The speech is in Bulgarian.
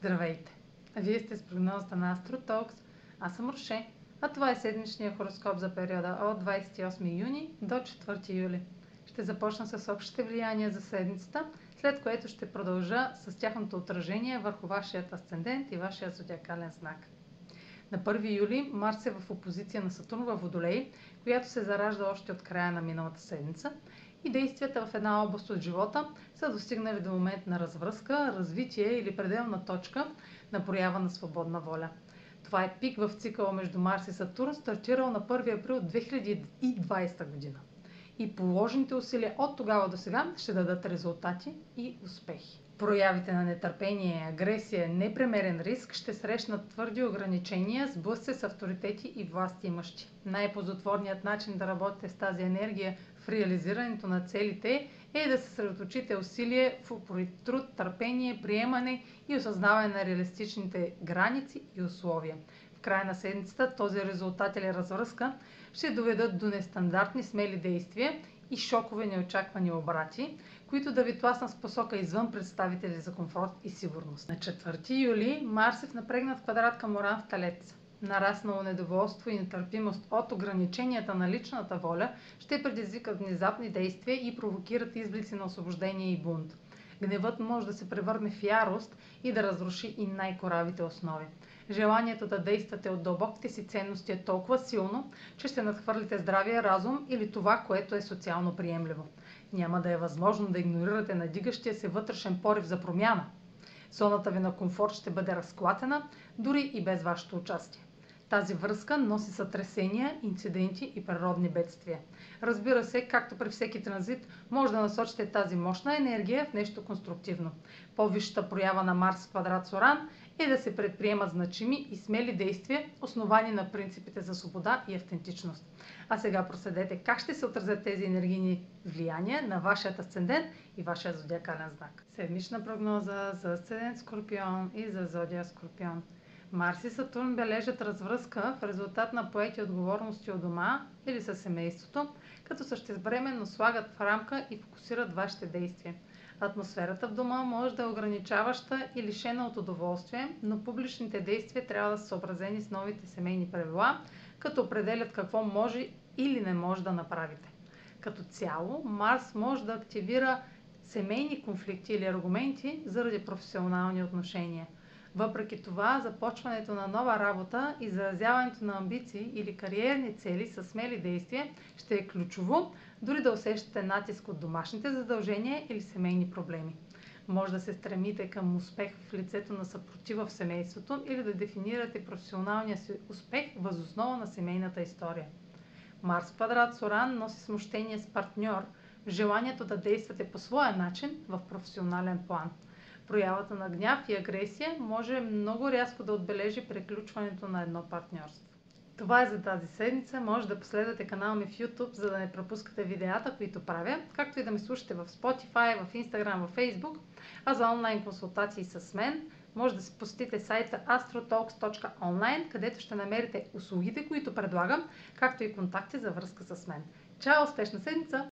Здравейте! Вие сте с прогнозата на AstroTalks. Аз съм Роше, а това е седмичния хороскоп за периода от 28 юни до 4 юли. Ще започна с общите влияния за седмицата, след което ще продължа с тяхното отражение върху вашият асцендент и вашия зодиакален знак. На 1 юли Марс е в опозиция на Сатурн във Водолей, която се заражда още от края на миналата седмица и действията в една област от живота са достигнали до момент на развръзка, развитие или пределна точка на проява на свободна воля. Това е пик в цикъла между Марс и Сатурн, стартирал на 1 април 2020 година. И положените усилия от тогава до сега ще дадат резултати и успехи. Проявите на нетърпение, агресия, непремерен риск ще срещнат твърди ограничения, сблъсъци с авторитети и власти имащи. Най-позотворният начин да работите с тази енергия в реализирането на целите е да се съсредоточите усилие в труд, търпение, приемане и осъзнаване на реалистичните граници и условия. В края на седмицата този резултат или развръзка ще доведат до нестандартни смели действия и шокове неочаквани обрати, които да ви тласнат с посока извън представители за комфорт и сигурност. На 4 юли Марс е в напрегнат квадрат към Оран в Талец. Нараснало недоволство и нетърпимост от ограниченията на личната воля ще предизвикат внезапни действия и провокират изблици на освобождение и бунт. Гневът може да се превърне в ярост и да разруши и най-коравите основи. Желанието да действате от дълбоките си ценности е толкова силно, че ще надхвърлите здравия разум или това, което е социално приемливо. Няма да е възможно да игнорирате надигащия се вътрешен порив за промяна. Зоната ви на комфорт ще бъде разклатена, дори и без вашето участие. Тази връзка носи сътресения, инциденти и природни бедствия. Разбира се, както при всеки транзит, може да насочите тази мощна енергия в нещо конструктивно. По-висшата проява на Марс в квадрат Соран е да се предприемат значими и смели действия, основани на принципите за свобода и автентичност. А сега проследете как ще се отразят тези енергийни влияния на вашият асцендент и вашия зодиакален знак. Седмична прогноза за асцендент Скорпион и за зодия Скорпион. Марс и Сатурн бележат развръзка в резултат на поети отговорности от дома или със семейството, като същевременно слагат в рамка и фокусират вашите действия. Атмосферата в дома може да е ограничаваща и лишена от удоволствие, но публичните действия трябва да са съобразени с новите семейни правила, като определят какво може или не може да направите. Като цяло, Марс може да активира семейни конфликти или аргументи заради професионални отношения – въпреки това, започването на нова работа и заразяването на амбиции или кариерни цели с смели действия ще е ключово, дори да усещате натиск от домашните задължения или семейни проблеми. Може да се стремите към успех в лицето на съпротива в семейството или да дефинирате професионалния си успех възоснова на семейната история. Марс квадрат Соран носи смущение с партньор желанието да действате по своя начин в професионален план – проявата на гняв и агресия може много рязко да отбележи приключването на едно партньорство. Това е за тази седмица. Може да последвате канала ми в YouTube, за да не пропускате видеята, които правя, както и да ме слушате в Spotify, в Instagram, в Facebook. А за онлайн консултации с мен, може да се посетите сайта astrotalks.online, където ще намерите услугите, които предлагам, както и контакти за връзка с мен. Чао! Успешна седмица!